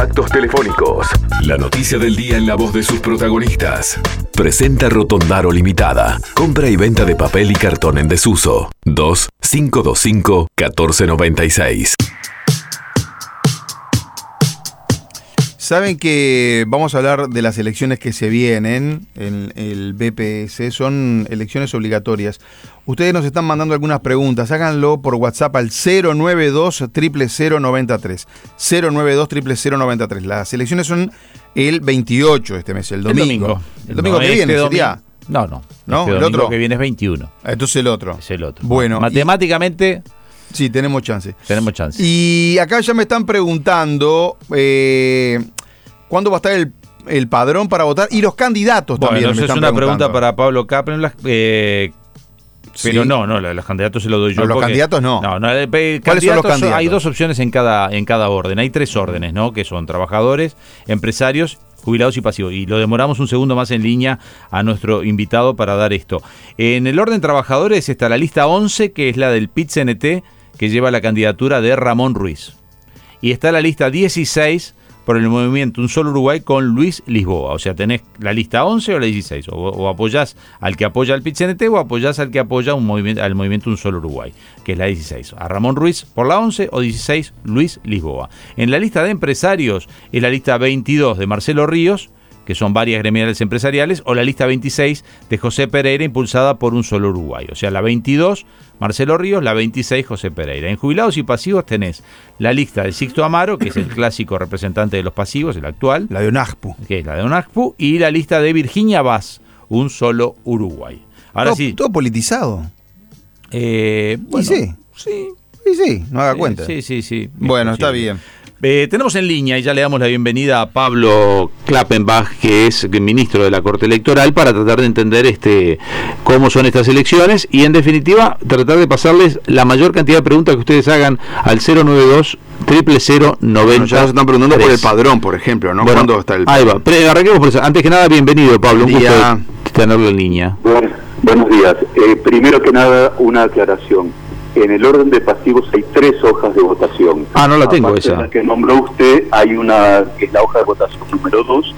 contactos telefónicos. La noticia del día en la voz de sus protagonistas. Presenta Rotondaro Limitada. Compra y venta de papel y cartón en desuso. 2 Saben que vamos a hablar de las elecciones que se vienen en el BPS, son elecciones obligatorias. Ustedes nos están mandando algunas preguntas, háganlo por WhatsApp al 092 0093. 092 0093. Las elecciones son el 28 este mes, el domingo. El domingo, que viene este sería. No, no. ¿No? Este ¿El domingo otro? que viene es 21. Ah, Entonces el otro. Es el otro. Bueno, Matemáticamente Sí, tenemos chance. tenemos chance. Y acá ya me están preguntando eh, cuándo va a estar el, el padrón para votar y los candidatos también. bueno, me esa es una pregunta para Pablo Caprenlas. Eh, pero Sí. no, no, los candidatos se lo doy yo. No, los porque- candidatos no. No, no, eh, ¿Cuáles son los candidatos son- candidatos? Hay dos opciones en cada, en cada orden. Hay tres órdenes, ¿no? Que son trabajadores, empresarios, jubilados y pasivos. Y lo demoramos un segundo más en línea a nuestro invitado para dar esto. En el orden trabajadores está la lista 11, que es la del PIT-CNT, que lleva la candidatura de Ramón Ruiz. Y está la lista 16 por el movimiento Un Solo Uruguay con Luis Lisboa. O sea, tenés la lista 11 o la 16. O, o apoyás al que apoya al PIT-CNT o apoyás al que apoya un movimiento, al movimiento Un Solo Uruguay, que es la 16. A Ramón Ruiz por la 11 o 16 Luis Lisboa. En la lista de empresarios es la lista 22 de Marcelo Ríos, que son varias gremiales empresariales, o la lista 26 de José Pereira, impulsada por un solo Uruguay. O sea, la 22, Marcelo Ríos, la 26, José Pereira. En jubilados y pasivos tenés la lista de Sixto Amaro, que es el clásico representante de los pasivos, el actual, La de UNAJPU. que es la de UNACPU, y la lista de Virginia Vaz, un solo Uruguay. Ahora todo, sí. todo politizado. eh, bueno, sí. sí. Sí, sí, no haga Sí, cuenta. Sí, sí, sí. Bueno, Es está bien. Eh, tenemos en línea y ya le damos la bienvenida a Pablo Klappenbach, que es ministro de la Corte Electoral, para tratar de entender este cómo son estas elecciones y en definitiva tratar de pasarles la mayor cantidad de preguntas que ustedes hagan al 092 000 Bueno, ya nos están preguntando por el padrón, por ejemplo, ¿no? Bueno, ¿Cuándo está el Ahí va, Pre- arranquemos por eso. Antes que nada, bienvenido Pablo, un Buen gusto tenerlo en línea. Bueno, buenos días. Eh, primero que nada, una aclaración. En el orden de pasivos hay tres hojas de votación. Ah, no la tengo esa. de la que nombró usted, hay una que es la hoja de votación número dos.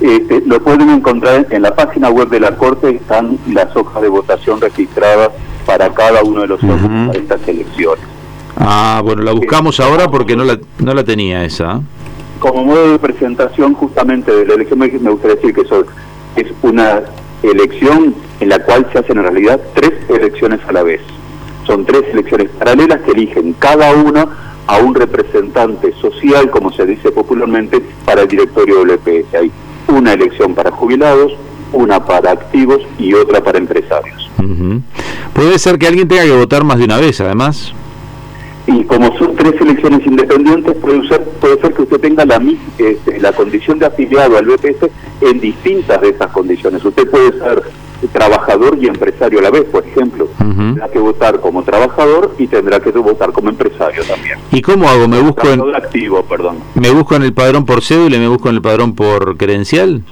Este, lo pueden encontrar en la página web de la Corte, están las hojas de votación registradas para cada uno de los Ujú. órdenes para estas elecciones. Ah, bueno, la buscamos ahora porque no la, no la tenía esa. Como modo de presentación justamente de la elección, me me gustaría decir que eso es una elección en la cual se hacen en realidad tres elecciones a la vez. Son tres elecciones paralelas que eligen cada una a un representante social, como se dice popularmente, para el directorio del EPS. Hay una elección para jubilados, una para activos y otra para empresarios. Puede ser que alguien tenga que votar más de una vez, además. Y como son tres elecciones independientes, puede ser, puede ser que usted tenga la, este, la condición de afiliado al BPS en distintas de esas condiciones. Usted puede ser trabajador y empresario a la vez, por ejemplo. Tendrá que votar como trabajador y tendrá que votar como empresario también. ¿Y cómo hago? ¿Me busco en, activo, perdón. me busco en el padrón por cédula y me busco en el padrón por credencial?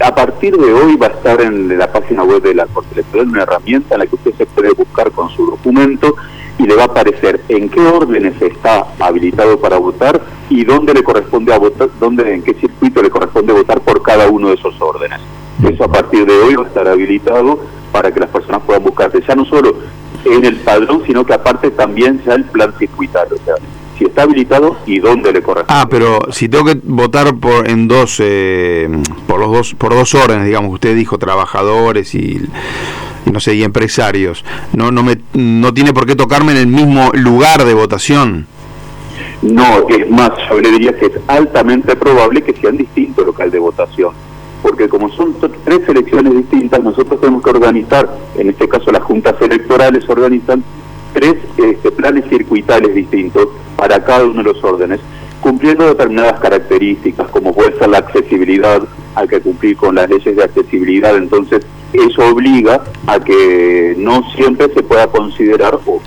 A partir de hoy va a estar en la página web de la Corte Electoral una herramienta en la que usted se puede buscar con su documento y le va a aparecer en qué órdenes está habilitado para votar y dónde le corresponde a votar, dónde, en qué circuito le corresponde votar por cada uno de esos órdenes. Eso a partir de hoy va a estar habilitado para que las personas puedan buscarse, ya no solo en el padrón, sino que aparte también ya el plan circuitario, o sea, si está habilitado y dónde le corresponde. Ah, pero si tengo que votar por en dos eh, por los dos por dos órdenes, digamos, usted dijo trabajadores y no sé, y empresarios. No no me no tiene por qué tocarme en el mismo lugar de votación. No, es más, yo le diría que es altamente probable que sean distintos local de votación, porque como son tres elecciones distintas, nosotros tenemos que organizar, en este caso las juntas electorales organizan tres este, planes circuitales distintos para cada uno de los órdenes, cumpliendo determinadas características, como puede ser la accesibilidad, hay que cumplir con las leyes de accesibilidad, entonces eso obliga a que no siempre se pueda considerar o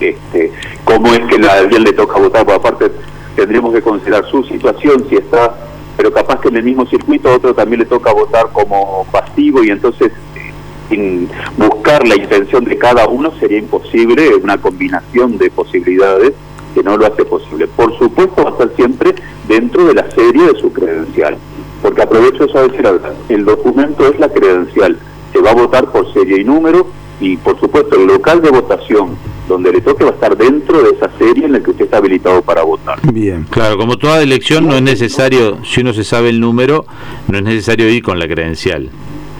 este, cómo es que a alguien le toca votar, porque aparte tendríamos que considerar su situación, si está, pero capaz que en el mismo circuito otro también le toca votar como pasivo y entonces eh, sin buscar la intención de cada uno sería imposible, una combinación de posibilidades que no lo hace posible. Por supuesto va a estar siempre dentro de la serie de su credencial, porque aprovecho eso a decir, el documento es la credencial, se va a votar por serie y número y por supuesto el local de votación donde le toque va a estar dentro de esa serie en la que usted está habilitado para votar. Bien. Claro, como toda elección no es necesario, si uno se sabe el número, no es necesario ir con la credencial.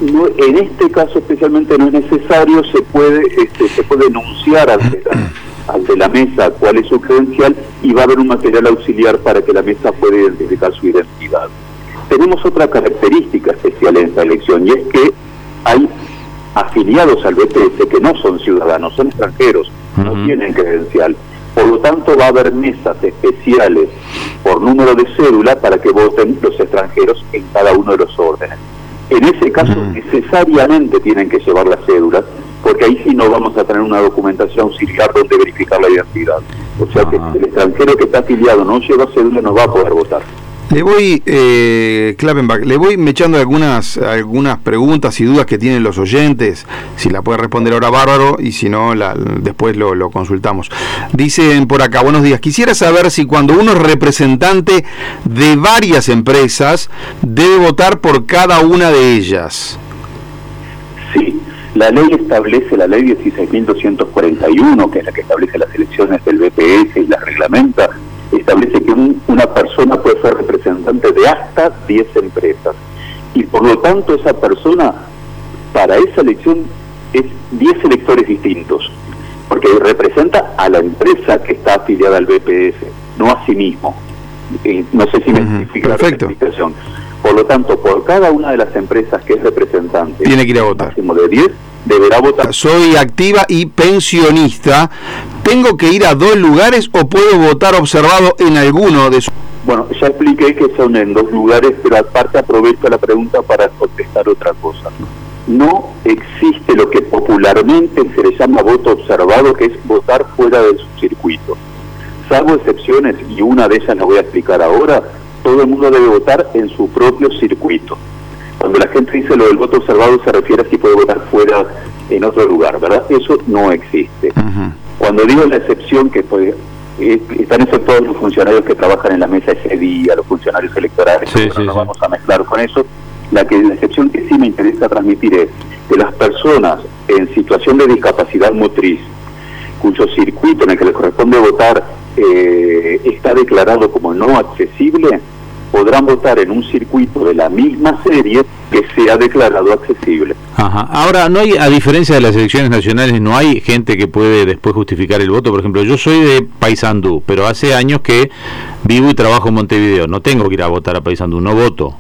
No, en este caso especialmente no es necesario, se puede este, se puede enunciar ante la, ante la mesa cuál es su credencial y va a haber un material auxiliar para que la mesa pueda identificar su identidad. Tenemos otra característica especial en esta elección y es que hay afiliados al BPS que no son ciudadanos, son extranjeros, no tienen credencial. Por lo tanto, va a haber mesas especiales por número de cédula para que voten los extranjeros en cada uno de los órdenes. En ese caso, necesariamente tienen que llevar las cédulas, porque ahí sí no vamos a tener una documentación auxiliar donde verificar la identidad. O sea que el extranjero que está afiliado no lleva cédula no va a poder votar. Le voy, eh, Klappenbach, le voy echando algunas, algunas preguntas y dudas que tienen los oyentes. Si la puede responder ahora, bárbaro, y si no, la, después lo, lo, consultamos. Dicen por acá, buenos días. Quisiera saber si cuando uno es representante de varias empresas, debe votar por cada una de ellas. Sí, la ley establece, la ley 16.241, que es la que establece las elecciones del BPS y la reglamenta, establece que una persona puede ser representante de hasta 10 empresas. Y por lo tanto esa persona, para esa elección, es 10 electores distintos, porque representa a la empresa que está afiliada al BPS, no a sí mismo. Eh, no sé si me explica la explicación. Por lo tanto, por cada una de las empresas que es representante, tiene que ir a votar. Máximo de 10, deberá votar. Soy activa y pensionista. ¿Tengo que ir a dos lugares o puedo votar observado en alguno de sus... Bueno, ya expliqué que son en dos lugares, pero aparte aprovecho la pregunta para contestar otra cosa. No existe lo que popularmente se le llama voto observado, que es votar fuera de su circuito. Salvo excepciones, y una de ellas la voy a explicar ahora, todo el mundo debe votar en su propio circuito. Cuando la gente dice lo del voto observado se refiere a si puede votar fuera en otro lugar, ¿verdad? Eso no existe. Cuando digo la excepción que puede, eh, están exceptuados los funcionarios que trabajan en la mesa ese día, los funcionarios electorales, no vamos a mezclar con eso. La, que, la excepción que sí me interesa transmitir es que las personas en situación de discapacidad motriz, cuyo circuito en el que les corresponde votar eh, está declarado como no accesible, podrán votar en un circuito de la misma serie que sea declarado accesible. Ajá. Ahora, no hay, a diferencia de las elecciones nacionales, no hay gente que puede después justificar el voto. Por ejemplo, yo soy de Paysandú, pero hace años que vivo y trabajo en Montevideo. No tengo que ir a votar a Paysandú, no voto.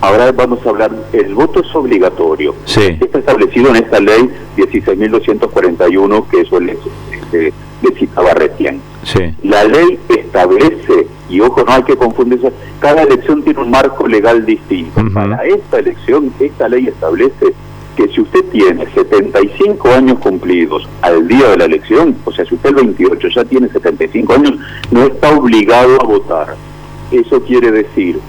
Ahora vamos a hablar, el voto es obligatorio. Sí. Está establecido en esta ley 16.241 que eso les, este, citaba recién. Sí. La ley establece y ojo, no hay que confundirse, cada elección tiene un marco legal distinto. Para esta elección, esta ley establece que si usted tiene 75 años cumplidos al día de la elección, o sea, si usted el 28 ya tiene 75 años, no está obligado a votar. Eso quiere decir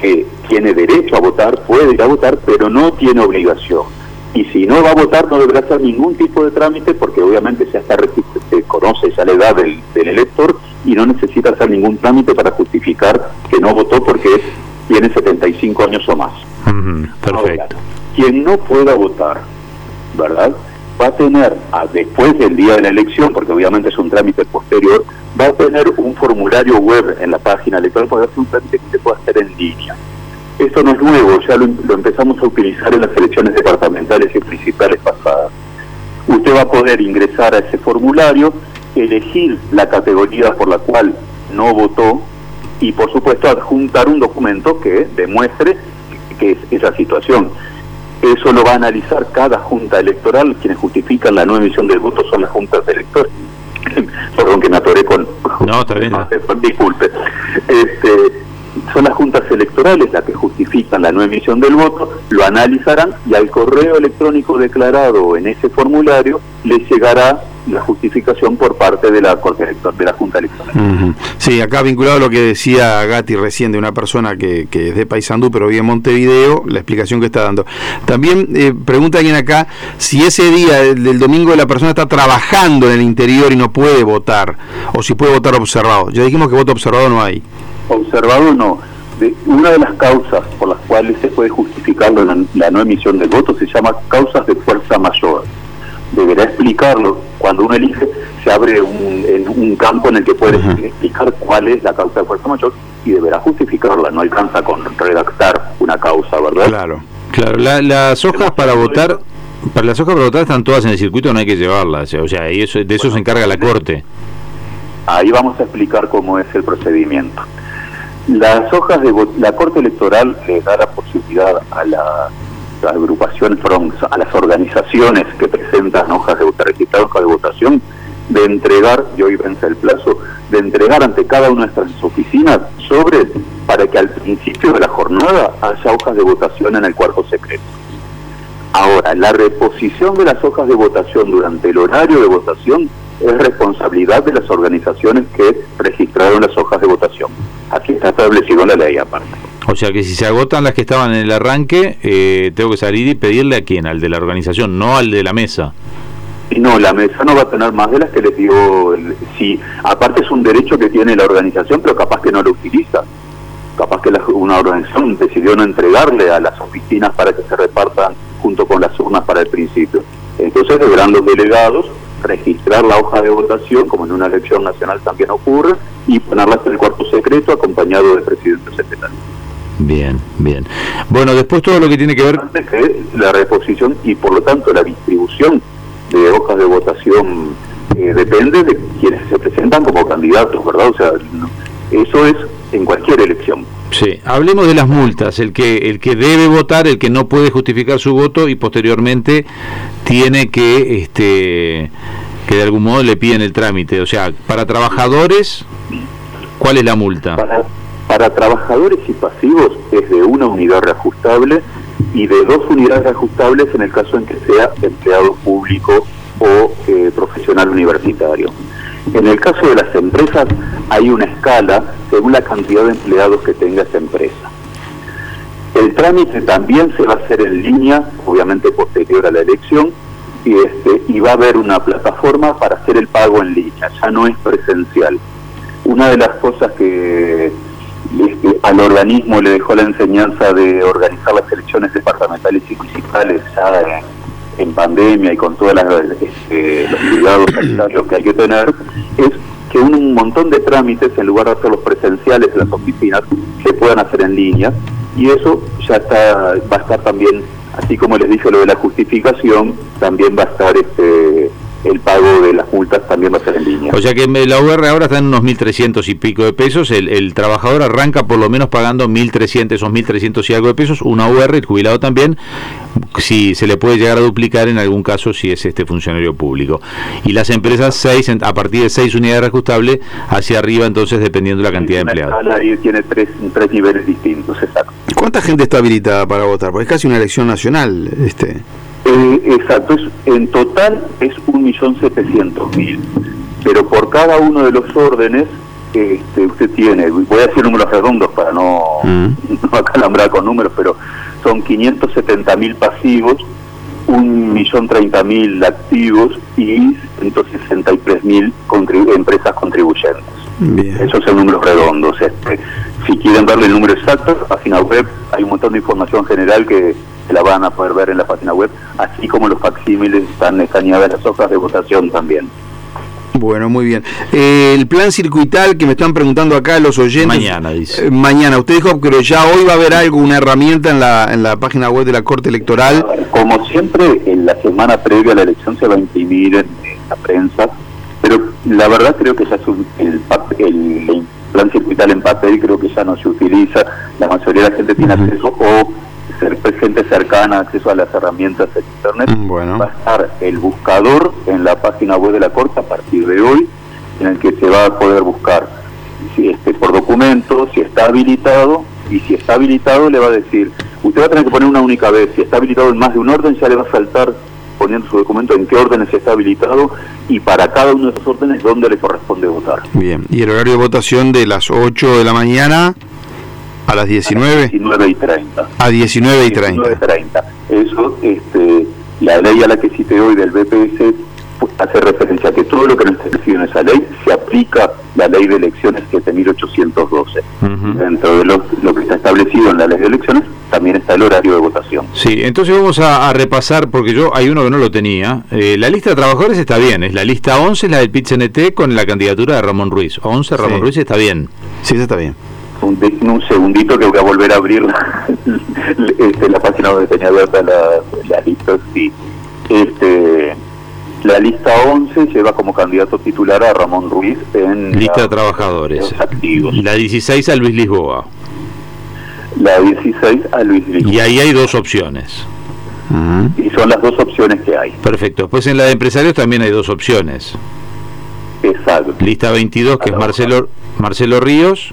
que tiene derecho a votar, puede ir a votar, pero no tiene obligación. Y si no va a votar, no deberá hacer ningún tipo de trámite, porque obviamente ya está, se conoce ya la edad del, del elector y no necesita hacer ningún trámite para justificar que no votó porque tiene 75 años o más. perfecto. quien no pueda votar, ¿verdad? Va a tener, después del día de la elección, porque obviamente es un trámite posterior, va a tener un formulario web en la página electoral para hacer un trámite que se pueda hacer en línea. Esto no es nuevo, ya lo, lo empezamos a utilizar en las elecciones departamentales y principales pasadas. Usted va a poder ingresar a ese formulario elegir la categoría por la cual no votó y por supuesto adjuntar un documento que demuestre que es esa situación. Eso lo va a analizar cada junta electoral, quienes justifican la no emisión del voto son las juntas electorales. Perdón que me atoré con... No, está bien. Disculpe. Este, son las juntas electorales las que justifican la no emisión del voto, lo analizarán y al correo electrónico declarado en ese formulario le llegará la justificación por parte de la Corte de la Junta Electoral. Sí, acá vinculado a lo que decía Gatti recién de una persona que, que es de Paysandú pero vive en Montevideo, la explicación que está dando. También eh, pregunta alguien acá si ese día del, domingo la persona está trabajando en el interior y no puede votar, o si puede votar observado. Ya dijimos que voto observado no hay. Observado no. una de las causas por las cuales se puede justificar la no emisión del voto se llama causas de fuerza mayor deberá explicarlo. Cuando uno elige, se abre un, en un campo en el que puede explicar cuál es la causa de fuerza mayor y deberá justificarla. No alcanza con redactar una causa, ¿verdad? Claro, claro. las hojas para votar, para las hojas para votar están todas en el circuito, no hay que llevarlas. O sea, y eso, de eso se encarga la Corte. Ahí vamos a explicar cómo es el procedimiento. Las hojas de la Corte Electoral le da la posibilidad a la agrupaciones, a las organizaciones que presentan hojas de hojas de votación, de entregar, y hoy vence el plazo, de entregar ante cada una de nuestras oficinas sobre para que al principio de la jornada haya hojas de votación en el cuarto secreto. Ahora, la reposición de las hojas de votación durante el horario de votación es responsabilidad de las organizaciones que registraron las hojas de votación. Aquí está establecido la ley aparte. O sea que si se agotan las que estaban en el arranque, eh, tengo que salir y pedirle a quién, al de la organización, no al de la mesa. Y no, la mesa no va a tener más de las que le dio. sí, aparte es un derecho que tiene la organización, pero capaz que no lo utiliza. Capaz que una organización decidió no entregarle a las oficinas para que se repartan junto con las urnas para el principio. Entonces deberán los delegados registrar la hoja de votación, como en una elección nacional también ocurre, y ponerla en el cuarto secreto acompañado del presidente secretario. Bien, bien. Bueno, después todo lo que tiene que ver... Que la reposición y por lo tanto la distribución de hojas de votación eh, depende de quienes se presentan como candidatos, ¿verdad? O sea, eso es en cualquier elección. Sí, hablemos de las multas, el que el que debe votar, el que no puede justificar su voto y posteriormente tiene que este que de algún modo le piden el trámite, o sea, para trabajadores ¿cuál es la multa? Para trabajadores y pasivos es de una unidad reajustable y de dos unidades reajustables en el caso en que sea empleado público o eh, profesional universitario. En el caso de las empresas hay una escala según la cantidad de empleados que tenga esa empresa. El trámite también se va a hacer en línea, obviamente posterior a la elección, y, este, y va a haber una plataforma para hacer el pago en línea, ya no es presencial. Una de las cosas que este, al organismo le dejó la enseñanza de organizar las elecciones departamentales y municipales ya en, pandemia y con todos este, los cuidados sanitarios que hay que tener, es que un montón de trámites, en lugar de hacerlos presenciales en las oficinas, se puedan hacer en línea, y eso ya está va a estar también, así como les dije lo de la justificación, también va a estar este el pago de las multas también va a ser en línea. O sea que la UR ahora está en unos 1.300 y pico de pesos, el, trabajador arranca por lo menos pagando 1.300, esos 1.300 y algo de pesos, una UR, el jubilado también, si se le puede llegar a duplicar en algún caso si es este funcionario público. Y las empresas seis, a partir de 6 unidades reajustables hacia arriba, entonces dependiendo de la cantidad de empleados. Ahí tiene tres, tres niveles distintos, exacto. ¿Cuánta gente está habilitada para votar? Porque es casi una elección nacional. este eh, exacto, en total es 1.700.000, pero por cada uno de los órdenes este, usted tiene, voy a decir números redondos para no, mm. no acalambrar con números, pero son 570.000 pasivos, 1.030.000 activos y 163.000 empresas contribuyentes. Esos son números redondos. Este. Si quieren verle el número exacto, página web hay un montón de información general que la van a poder ver en la página web, así como los facsímiles están escaneadas las hojas de votación también. Bueno, muy bien. Eh, el plan circuital que me están preguntando acá los oyentes. Mañana, dice. Eh, mañana. Usted dijo, pero ya hoy va a haber algo, una herramienta en la, en la página web de la Corte Electoral. Como siempre, en la semana previa a la elección se va a imprimir en, la prensa, pero la verdad creo que ya el, el, plan circuital en papel creo que ya no se utiliza. La mayoría de la gente tiene acceso o gente cercana, acceso a las herramientas de Internet, mm, va a estar el buscador en la página web de la Corte a partir de hoy, en el que se va a poder buscar si este, por documento, si está habilitado, y si está habilitado le va a decir, usted va a tener que poner una única vez, si está habilitado en más de un orden ya le va a saltar respondiendo su documento en qué órdenes está habilitado y para cada uno de esos órdenes dónde le corresponde votar. Bien, y el horario de votación de las 8 de la mañana a las 19. 19 y 30. A 19 y 30. 19 y 30. Eso, este, la ley a la que cité hoy del BPS pues, hace referencia a que todo lo que no está establecido en esa ley se aplica la ley de elecciones que es de 1812. Dentro de lo, lo que está establecido en la ley de elecciones también está el horario de votación. Sí, entonces vamos a, a repasar, porque yo hay uno que no lo tenía. Eh, la lista de trabajadores está bien, es la lista 11, es la del PIT-CNT con la candidatura de Ramón Ruiz. 11, Ramón Sí. Ruiz está bien. Sí, eso está bien. Un, de- un segundito que voy a volver a abrir la, este, la página donde tenía abierta la, la lista. Sí. Este, la lista 11 lleva como candidato titular a Ramón Ruiz en Lista de trabajadores. los activos. La 16 a Luis Lisboa. La 16 a Luis Liz. Y ahí hay dos opciones. Y son las dos opciones que hay. Perfecto. Después en la de empresarios también hay dos opciones. Exacto. Lista 22 que es Marcelo, Marcelo Ríos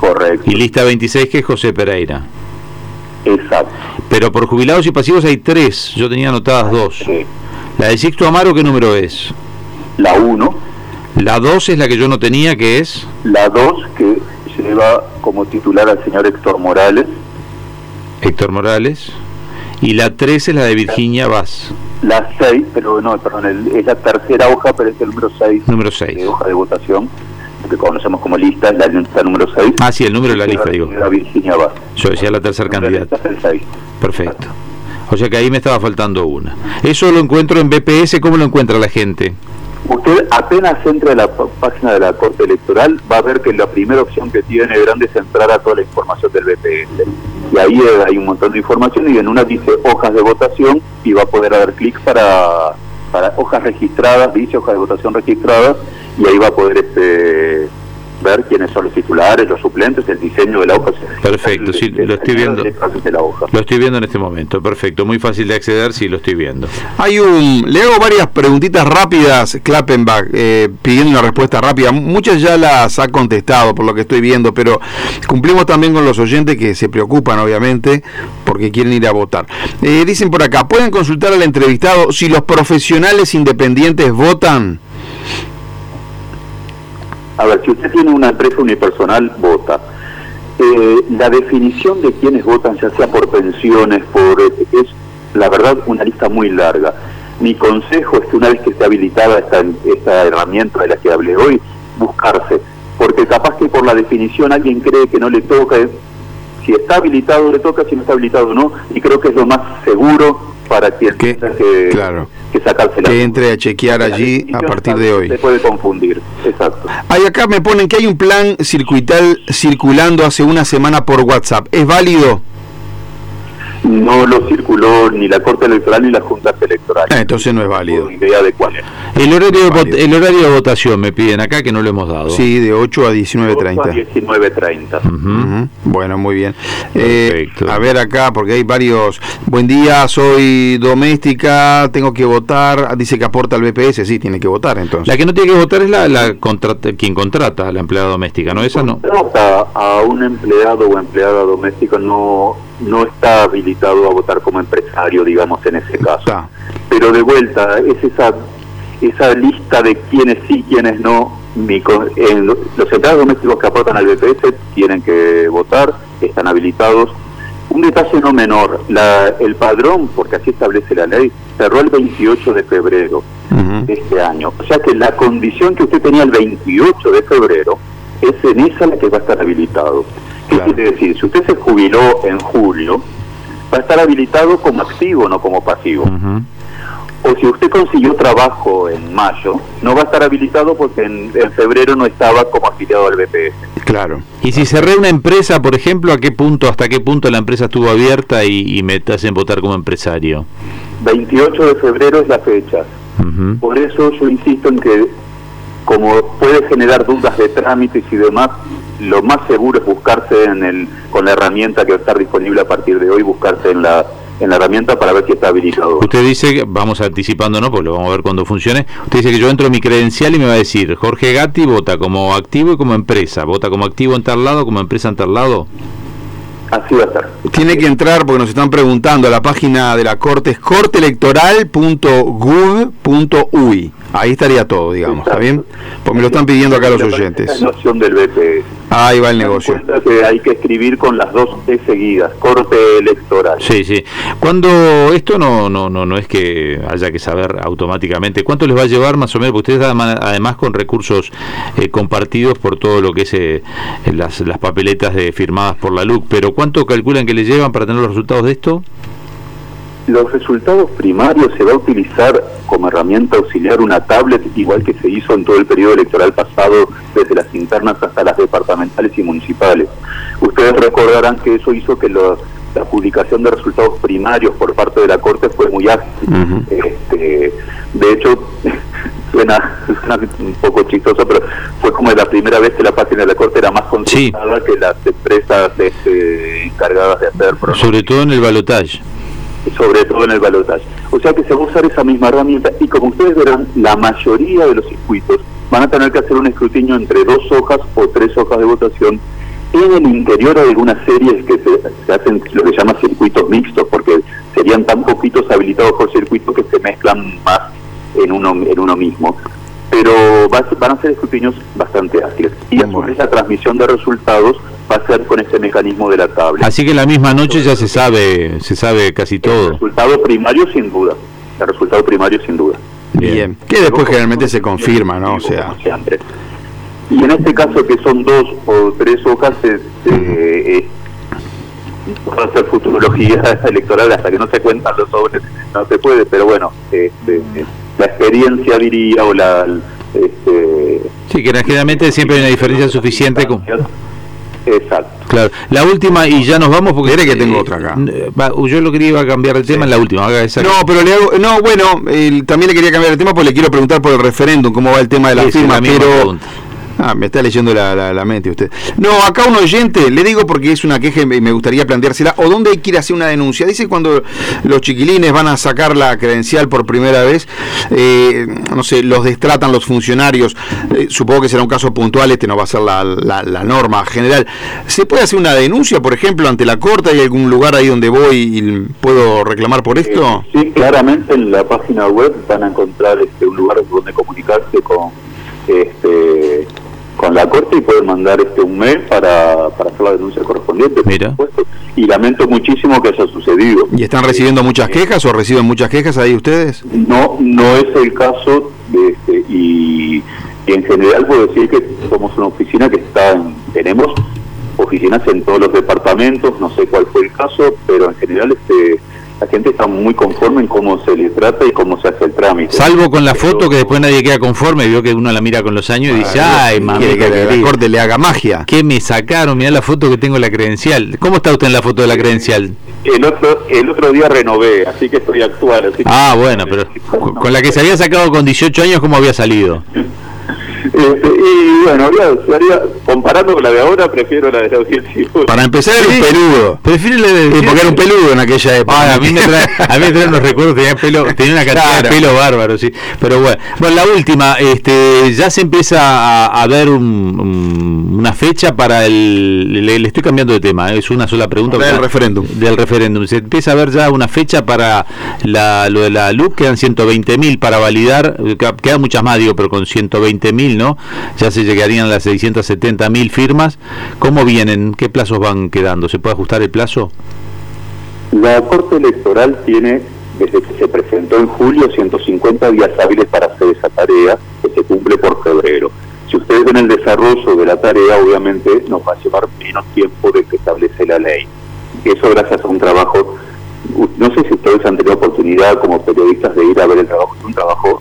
Correcto. y lista 26 que es José Pereira. Exacto. Pero por jubilados y pasivos hay tres. Yo tenía anotadas dos. Sí. La de Sixto Amaro, ¿qué número es? La 1, La 2 es la que yo no tenía, que es la 2 que lleva como titular al señor Héctor Morales, Héctor Morales. Y la 3 es la de Virginia Vaz, la 6, pero no, perdón, es la tercera hoja, pero es el número 6 número 6. de hoja de votación, que conocemos como lista, la lista número 6. Ah, sí, el número de la lista, digo. La Virginia Vaz. Yo decía la tercer candidata. Esta es el 6. Perfecto. O sea que ahí me estaba faltando una. Eso lo encuentro en BPS, ¿cómo lo encuentra la gente? Usted apenas entre a la página de la Corte Electoral va a ver que la primera opción que tiene grande es entrar a toda la información del BPS. Y ahí hay un montón de información y en una dice hojas de votación y va a poder dar clic para, para hojas registradas, dice hojas de votación registradas y ahí va a poder este ver quiénes son los titulares, los suplentes, el diseño de la hoja. Perfecto, sí, lo estoy viendo. Lo estoy viendo en este momento, perfecto. Muy fácil de acceder, sí, lo estoy viendo. Hay un. Le hago varias preguntitas rápidas, Klappenbach, eh, pidiendo una respuesta rápida. Muchas ya las ha contestado por lo que estoy viendo, pero cumplimos también con los oyentes que se preocupan, obviamente, porque quieren ir a votar. Eh, dicen por acá: ¿pueden consultar al entrevistado si los profesionales independientes votan? A ver, si usted tiene una empresa unipersonal, vota. Eh, la definición de quienes votan, ya sea por pensiones, por eh, es la verdad una lista muy larga. Mi consejo es que una vez que esté habilitada esta, esta herramienta de la que hablé hoy, buscarse, porque capaz que por la definición alguien cree que no le toca, eh, si está habilitado le toca, si no está habilitado no, y creo que es lo más seguro para quien Que- claro. Que sacarse la Que entre a chequear allí a partir de hoy. Se puede confundir, exacto. Hay acá me ponen que hay un plan circuital circulando hace una semana por WhatsApp. ¿Es válido? No lo circuló ni la Corte Electoral ni las juntas electorales. Ah, entonces no es válido. Ni idea de cuál es. El horario, de, vot- Válido. el horario de votación me piden acá que no lo hemos dado. Sí, de 8 a 8 a 19.30. 19.30. Ujú. Ujú. Bueno, muy bien. Eh, Perfecto. a ver acá, porque hay varios. Buen día, soy doméstica, tengo que votar. Dice que aporta al BPS, sí, tiene que votar entonces. La que no tiene que votar es la, la contrata- quien contrata a la empleada doméstica, ¿no? Esa no. Contrata a un empleado o empleada doméstica no, no está habilitado a votar como empresario, digamos, en ese caso. Está. Pero de vuelta, es esa, esa lista de quiénes sí, quiénes no. Mi en lo- los empleados domésticos que aportan al BPS tienen que votar, están habilitados. Un detalle no menor, la, el padrón, porque así establece la ley, cerró el 28 de febrero de este año. O sea que la condición que usted tenía el 28 de febrero es en esa la que va a estar habilitado. ¿Qué Claro. quiere decir? Si usted se jubiló en julio, va a estar habilitado como activo, no como pasivo. O si usted consiguió trabajo en mayo, no va a estar habilitado porque en, en febrero no estaba como afiliado al BPS. Claro. Y si cerré una empresa, por ejemplo, ¿a qué punto, hasta qué punto la empresa estuvo abierta y, y me hacen votar como empresario? 28 de febrero es la fecha. Por eso yo insisto en que, como puede generar dudas de trámites y demás, lo más seguro es buscarse en el, con la herramienta que va a estar disponible a partir de hoy, buscarse en la, en la herramienta para ver si está habilitado. Usted dice, que- vamos anticipándonos, porque lo vamos a ver cuando funcione. Usted dice que yo entro mi credencial y me va a decir, Jorge Gatti vota como activo y como empresa. ¿Vota como activo en tal lado, como empresa en tal lado? Así va a ser. Tiene que entrar, porque nos están preguntando, a la página de la Corte, es corteelectoral.gov.uy. Ahí estaría todo, digamos, ¿está bien? Pues me lo están pidiendo acá los oyentes. La noción del BPS. Ahí va el negocio. Que hay que escribir con las dos T seguidas, corte electoral. Sí, sí. Cuando esto no, no, no, no es que haya que saber automáticamente, ¿cuánto les va a llevar más o menos? Porque ustedes además con recursos eh, compartidos por todo lo que es eh, las, las papeletas de firmadas por la LUC, pero ¿cuánto calculan que le llevan para tener los resultados de esto? Los resultados primarios se va a utilizar como herramienta auxiliar una tablet, igual que se hizo en todo el periodo electoral pasado, desde las internas hasta las departamentales y municipales. Ustedes recordarán que eso hizo que la publicación de resultados primarios por parte de la Corte fue muy ágil. este, de hecho, suena, un poco chistoso, pero fue como la primera vez que la página de la Corte era más consultada que las empresas este, encargadas de hacer... Sobre todo en el balotaje sobre todo en el balotaje. O sea que se va a usar esa misma herramienta y como ustedes verán, la mayoría de los circuitos van a tener que hacer un escrutinio entre dos hojas o tres hojas de votación. En el interior hay algunas series que se, hacen lo que se llama circuitos mixtos, porque serían tan poquitos habilitados por circuito que se mezclan más en uno, en uno mismo pero van a ser escrutinios bastante ágiles. Y a su vez la transmisión de resultados va a ser con ese mecanismo de la tabla. Así que la misma noche ya se sabe, se sabe casi todo. El resultado primario sin duda. El resultado primario sin duda. Bien. Que después generalmente se confirma, ¿no? O sea. Y en este caso que son dos o tres hojas, este, eh, va a ser futurología electoral hasta que no se cuentan los sobres, no se puede, pero bueno, este, la experiencia diría o la... Este, sí, que generalmente siempre hay una diferencia suficiente con... Exacto. Claro. La última, y ya nos vamos porque. Quiere que tengo otra acá. yo lo quería iba a cambiar de tema en la última. no, pero le hago. No, bueno, también le quería cambiar el tema porque le quiero preguntar por el referéndum, cómo va el tema de la firma, pero. Ah, me está leyendo la, la, mente usted. No, acá un oyente, le digo porque es una queja y me gustaría planteársela. ¿O dónde hay hacer una denuncia? Dice cuando los chiquilines van a sacar la credencial por primera vez, eh, no sé, los destratan los funcionarios. Eh, supongo que será un caso puntual, este no va a ser la, la, norma general. ¿Se puede hacer una denuncia, por ejemplo, ante la corte? ¿Hay algún lugar ahí donde voy y puedo reclamar por esto? Eh, sí, claramente en la página web van a encontrar este, un lugar donde comunicarse con este con la corte y pueden mandar este un mail para, para hacer la denuncia correspondiente. Mira. Y lamento muchísimo que haya sucedido. ¿Y están recibiendo muchas quejas o reciben muchas quejas ahí ustedes? No, no es el caso este, y, en general puedo decir que somos una oficina que está en, tenemos oficinas en todos los departamentos, no sé cuál fue el caso, pero en general este la gente está muy conforme en cómo se le trata y cómo se hace el trámite. Salvo con la foto que después nadie queda conforme, vio que uno la mira con los años y dice, ay, mami, que, el corte le haga magia. ¿Qué me sacaron? Mirá la foto que tengo la credencial. ¿Cómo está usted en la foto de la credencial? El otro, el otro día renové, así que estoy actual. ah, bueno, pero con la que se había sacado con 18 años, ¿cómo había salido? Este, y bueno, comparando con la de ahora, prefiero la de la audiencia. Para empezar, era un peludo. Prefiero la de. porque era un peludo en aquella época. a mí me trae, a mí me trae unos recuerdos, tenía, pelo, tenía una cantidad de pelo bárbaro, sí. Pero bueno, bueno, la última, este ya se empieza a, ver una fecha para el. Le, estoy cambiando de tema, ¿eh? es una sola pregunta. Del referéndum. Del referéndum. Se empieza a ver ya una fecha para la, lo de la luz, quedan 120.000 para validar, quedan muchas más, digo, pero con 120.000 ¿no? Ya se llegarían a las 670 mil firmas. ¿Cómo vienen? ¿Qué plazos van quedando? ¿Se puede ajustar el plazo? La Corte Electoral tiene, desde que se presentó en julio, 150 días hábiles para hacer esa tarea, que se cumple por febrero. Si ustedes ven el desarrollo de la tarea, obviamente nos va a llevar menos tiempo de que establece la ley. Eso gracias a un trabajo, no sé si ustedes han tenido oportunidad como periodistas de ir a ver el trabajo, un trabajo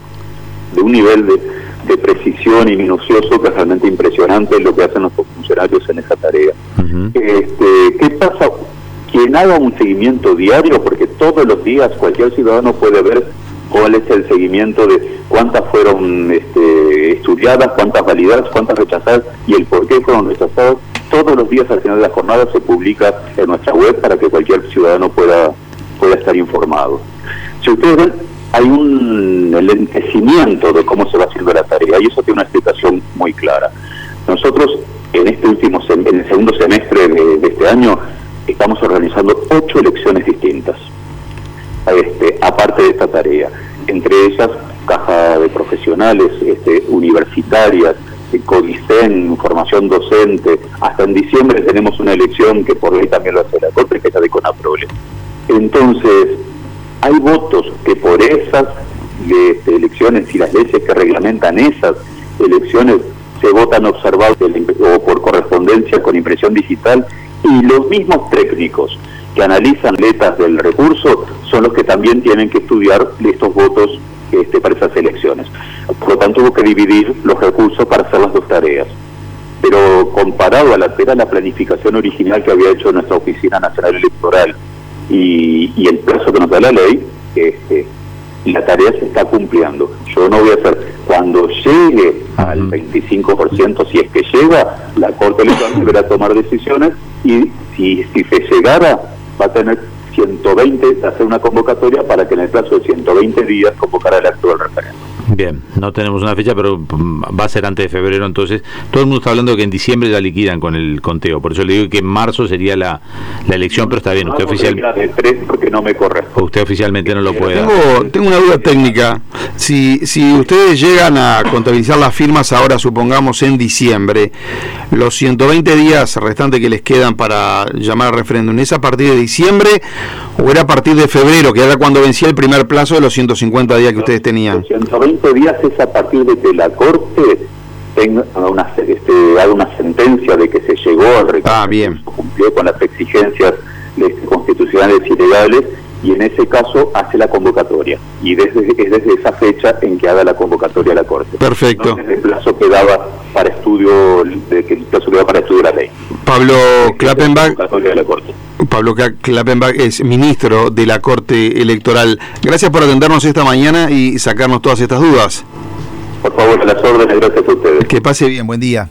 de un nivel de, de precisión y minucioso que es realmente impresionante lo que hacen los funcionarios en esa tarea. este, ¿Qué pasa? Quien haga un seguimiento diario, porque todos los días cualquier ciudadano puede ver cuál es el seguimiento de cuántas fueron este, estudiadas, cuántas validadas, cuántas rechazadas y el por qué fueron rechazadas. Todos los días al final de la jornada se publica en nuestra web para que cualquier ciudadano pueda, pueda estar informado. Si ustedes ven, hay un enlentecimiento de cómo se va haciendo la tarea y eso tiene una explicación muy clara. Nosotros en este último en el segundo semestre de, este año estamos organizando ocho elecciones distintas, este, aparte de esta tarea. Entre ellas, caja de profesionales este, universitarias, CODICEN, formación docente. Hasta en diciembre tenemos una elección que por ley también lo hace la Corte, que es la de CONAPROLE. Entonces, hay votos que por esas este, elecciones y las leyes que reglamentan esas elecciones se votan observados o por correspondencia con impresión digital y los mismos técnicos que analizan letras del recurso son los que también tienen que estudiar estos votos este, para esas elecciones. Por lo tanto, hubo que dividir los recursos para hacer las dos tareas. Pero comparado a la, era la planificación original que había hecho nuestra Oficina Nacional Electoral y, y el plazo que nos da la ley, este, la tarea se está cumpliendo. Yo no voy a hacer, cuando llegue al 25%, si es que llega, la Corte Electoral deberá tomar decisiones y si, si se llegara, va a tener 120, hacer una convocatoria para que en el plazo de 120 días convocara el acto del referéndum. Bien, no tenemos una fecha, pero mm, va a ser antes de febrero, entonces todo el mundo está hablando de que en diciembre ya liquidan con el conteo, por eso le digo que en marzo sería la, la elección, pero está bien, usted oficialmente... porque no me corresponde. Usted oficialmente no lo puede tengo, tengo una duda técnica, si, si ustedes llegan a contabilizar las firmas ahora, supongamos en diciembre, los 120 días restantes que les quedan para llamar al referéndum, ¿es a partir de diciembre o era a partir de febrero, que era cuando vencía el primer plazo de los 150 días que ustedes tenían? 120 días es a partir de que la Corte tenga una, este, haga una sentencia de que se llegó al recurso, ah, bien. cumplió con las exigencias este, constitucionales y legales y en ese caso hace la convocatoria y desde, es desde esa fecha en que haga la convocatoria a la Corte. Perfecto. No el plazo que daba para estudio, de que el plazo que daba para estudio la ley. Pablo Klappenbach, Pablo Klappenbach es ministro de la Corte Electoral. Gracias por atendernos esta mañana y sacarnos todas estas dudas. Por favor, a las órdenes, gracias a ustedes. Que pase bien, buen día.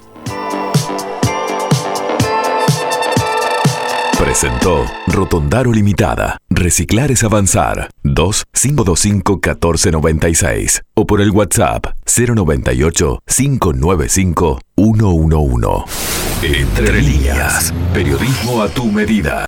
Presentó Rotondaro Limitada. Reciclar es avanzar. 2-525-1496. O por el WhatsApp 098-595-111. Entre líneas. Periodismo a tu medida.